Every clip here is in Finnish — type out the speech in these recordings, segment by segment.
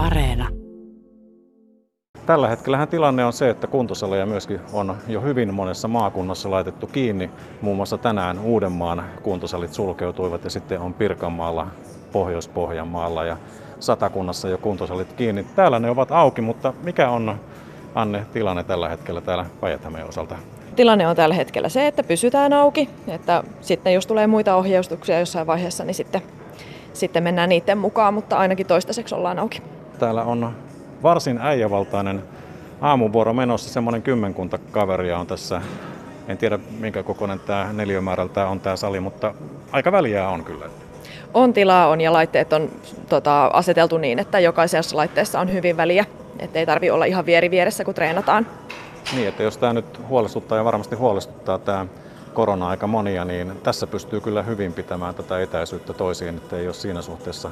Areena. Tällä hetkellä tilanne on se, että kuntosaleja myöskin on jo hyvin monessa maakunnassa laitettu kiinni. Muun muassa tänään Uudenmaan kuntosalit sulkeutuivat ja sitten on Pirkanmaalla, Pohjois-Pohjanmaalla ja Satakunnassa jo kuntosalit kiinni. Täällä ne ovat auki, mutta mikä on Anne tilanne tällä hetkellä täällä päijät osalta? Tilanne on tällä hetkellä se, että pysytään auki, että sitten jos tulee muita ohjeistuksia jossain vaiheessa, niin sitten, sitten mennään niiden mukaan, mutta ainakin toistaiseksi ollaan auki. Täällä on varsin äijävaltainen aamuvuoro menossa, semmoinen kymmenkunta kaveria on tässä. En tiedä minkä kokoinen tämä neliömäärältä on tämä sali, mutta aika väliä on kyllä. On tilaa on ja laitteet on tota, aseteltu niin, että jokaisessa laitteessa on hyvin väliä, ettei tarvi olla ihan vieri vieressä kun treenataan. Niin, että jos tämä nyt huolestuttaa ja varmasti huolestuttaa tämä korona-aika monia, niin tässä pystyy kyllä hyvin pitämään tätä etäisyyttä toisiin, että ei ole siinä suhteessa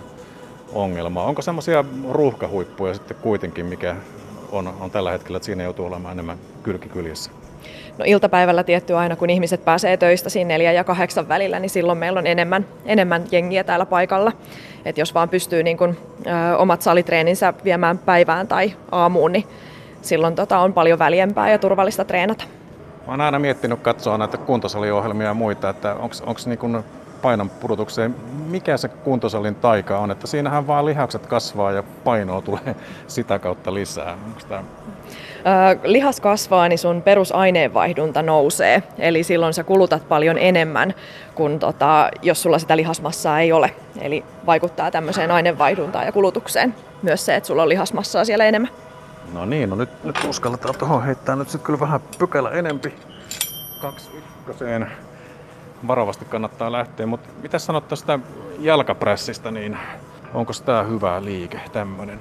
ongelmaa. Onko semmoisia ruuhkahuippuja sitten kuitenkin, mikä on, on tällä hetkellä, että siinä joutuu olemaan enemmän kylkikyljessä? No iltapäivällä tietty aina, kun ihmiset pääsee töistä siinä neljä ja kahdeksan välillä, niin silloin meillä on enemmän, enemmän jengiä täällä paikalla. Et jos vaan pystyy niin kun, ö, omat salitreeninsä viemään päivään tai aamuun, niin silloin tota, on paljon väljempää ja turvallista treenata. Mä oon aina miettinyt katsoa näitä kuntosaliohjelmia ja muita, että onko niin painon pudotukseen, mikä se kuntosalin taika on, että siinähän vaan lihakset kasvaa ja painoa tulee sitä kautta lisää. Onko tämä lihas kasvaa, niin sun perusaineenvaihdunta nousee. Eli silloin sä kulutat paljon enemmän kuin tota, jos sulla sitä lihasmassaa ei ole. Eli vaikuttaa tämmöiseen aineenvaihduntaan ja kulutukseen myös se, että sulla on lihasmassaa siellä enemmän. No niin, no nyt, nyt uskalletaan tuohon heittää nyt sitten kyllä vähän pykälä enempi. Kaksi ykköseen. Varovasti kannattaa lähteä, mutta mitä sanot tästä jalkaprässistä, niin onko tämä hyvä liike, tämmöinen?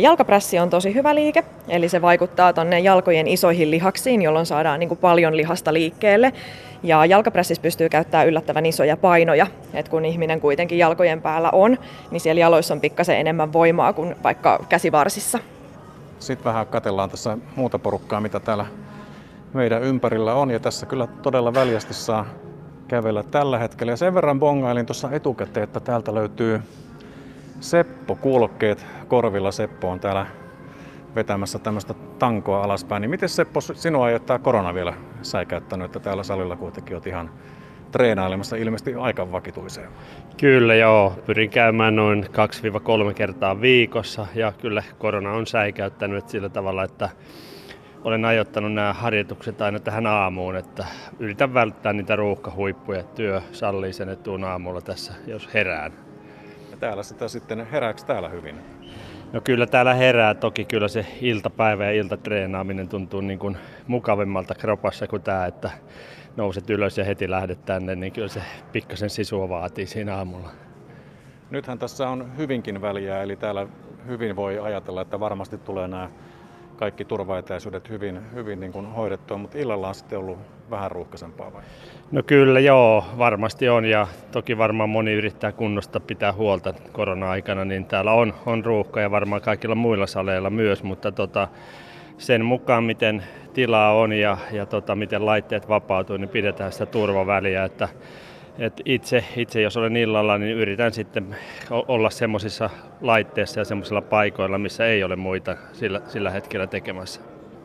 Jalkaprässi on tosi hyvä liike, eli se vaikuttaa tuonne jalkojen isoihin lihaksiin, jolloin saadaan niin kuin paljon lihasta liikkeelle. Ja jalkaprässissä pystyy käyttämään yllättävän isoja painoja, että kun ihminen kuitenkin jalkojen päällä on, niin siellä jaloissa on pikkasen enemmän voimaa kuin vaikka käsivarsissa. Sitten vähän katellaan tässä muuta porukkaa, mitä täällä meidän ympärillä on. Ja tässä kyllä todella väljästi saa kävellä tällä hetkellä. Ja sen verran bongailin tuossa etukäteen, että täältä löytyy Seppo kuulokkeet korvilla. Seppo on täällä vetämässä tämmöistä tankoa alaspäin. Niin miten Seppo sinua ei tämä korona vielä säikäyttänyt, että täällä salilla kuitenkin olet ihan treenailemassa ilmeisesti aika vakituiseen? Kyllä joo, pyrin käymään noin 2-3 kertaa viikossa ja kyllä korona on säikäyttänyt sillä tavalla, että olen ajoittanut nämä harjoitukset aina tähän aamuun, että yritän välttää niitä ruuhkahuippuja. Työ sallii sen, että tuun aamulla tässä, jos herään. Ja täällä sitä sitten herääkö täällä hyvin? No kyllä täällä herää. Toki kyllä se iltapäivä ja iltatreenaaminen tuntuu niin kuin mukavimmalta kropassa kuin tämä, että nouset ylös ja heti lähdet tänne, niin kyllä se pikkasen sisua vaatii siinä aamulla. Nythän tässä on hyvinkin väliä, eli täällä hyvin voi ajatella, että varmasti tulee nämä kaikki turvaetäisyydet hyvin, hyvin niin kuin hoidettua, mutta illalla on sitten ollut vähän ruuhkaisempaa vai? No kyllä joo, varmasti on ja toki varmaan moni yrittää kunnosta pitää huolta korona-aikana, niin täällä on, on ruuhka ja varmaan kaikilla muilla saleilla myös, mutta tota, sen mukaan miten tilaa on ja, ja tota, miten laitteet vapautuu, niin pidetään sitä turvaväliä, että et itse, itse, jos olen illalla, niin yritän sitten olla semmoisissa laitteissa ja semmoisilla paikoilla, missä ei ole muita sillä, sillä hetkellä tekemässä.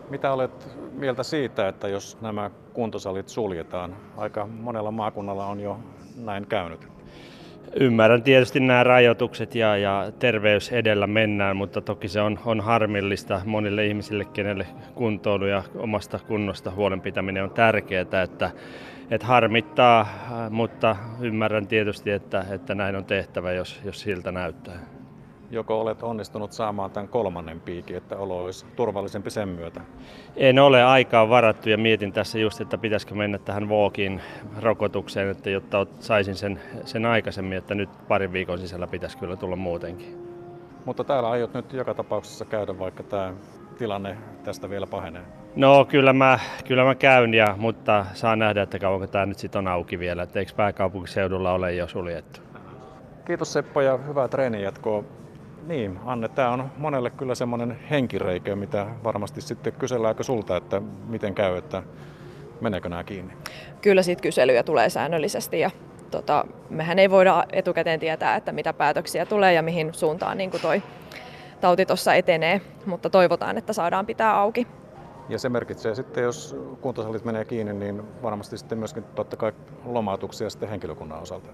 Mitä olet mieltä siitä, että jos nämä kuntosalit suljetaan? Aika monella maakunnalla on jo näin käynyt. Ymmärrän tietysti nämä rajoitukset ja, ja terveys edellä mennään, mutta toki se on, on harmillista monille ihmisille, kenelle kuntoilu ja omasta kunnosta huolenpitäminen on tärkeää, että, että harmittaa, mutta ymmärrän tietysti, että, että näin on tehtävä, jos, jos siltä näyttää. Joko olet onnistunut saamaan tämän kolmannen piikin, että olo olisi turvallisempi sen myötä? En ole aikaa varattu ja mietin tässä just, että pitäisikö mennä tähän Walkin rokotukseen, että jotta saisin sen, sen aikaisemmin, että nyt parin viikon sisällä pitäisi kyllä tulla muutenkin. Mutta täällä aiot nyt joka tapauksessa käydä, vaikka tämä tilanne tästä vielä pahenee? No kyllä mä, kyllä mä käyn, ja, mutta saa nähdä, että kauanko tämä nyt sitten on auki vielä, että eikö pääkaupunkiseudulla ole jo suljettu. Kiitos Seppo ja hyvää treenin jatkoa. Niin, Anne, tämä on monelle kyllä semmoinen henkireikö, mitä varmasti sitten kyselläänkö sulta, että miten käy, että meneekö nämä kiinni? Kyllä siitä kyselyjä tulee säännöllisesti ja tota, mehän ei voida etukäteen tietää, että mitä päätöksiä tulee ja mihin suuntaan niin kuin toi tauti tuossa etenee, mutta toivotaan, että saadaan pitää auki. Ja se merkitsee sitten, jos kuntosalit menee kiinni, niin varmasti sitten myöskin totta kai lomautuksia sitten henkilökunnan osalta.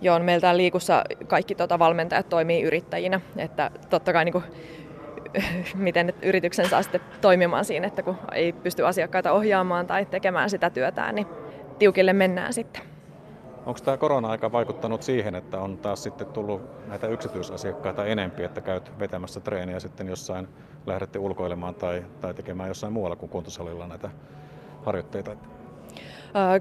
Joo, meillä täällä liikussa kaikki tota valmentajat toimii yrittäjinä, että totta kai niin kuin, miten yrityksen saa sitten toimimaan siinä, että kun ei pysty asiakkaita ohjaamaan tai tekemään sitä työtään, niin tiukille mennään sitten. Onko tämä korona-aika vaikuttanut siihen, että on taas sitten tullut näitä yksityisasiakkaita enempi, että käyt vetämässä treeniä sitten jossain, lähdette ulkoilemaan tai, tai tekemään jossain muualla kuin kuntosalilla näitä harjoitteita?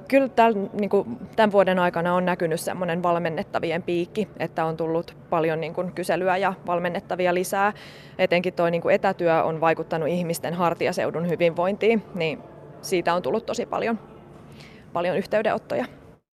Kyllä tämän, niin kuin, tämän vuoden aikana on näkynyt semmoinen valmennettavien piikki, että on tullut paljon niin kuin, kyselyä ja valmennettavia lisää. Etenkin tuo niin etätyö on vaikuttanut ihmisten hartiaseudun hyvinvointiin, niin siitä on tullut tosi paljon, paljon yhteydenottoja.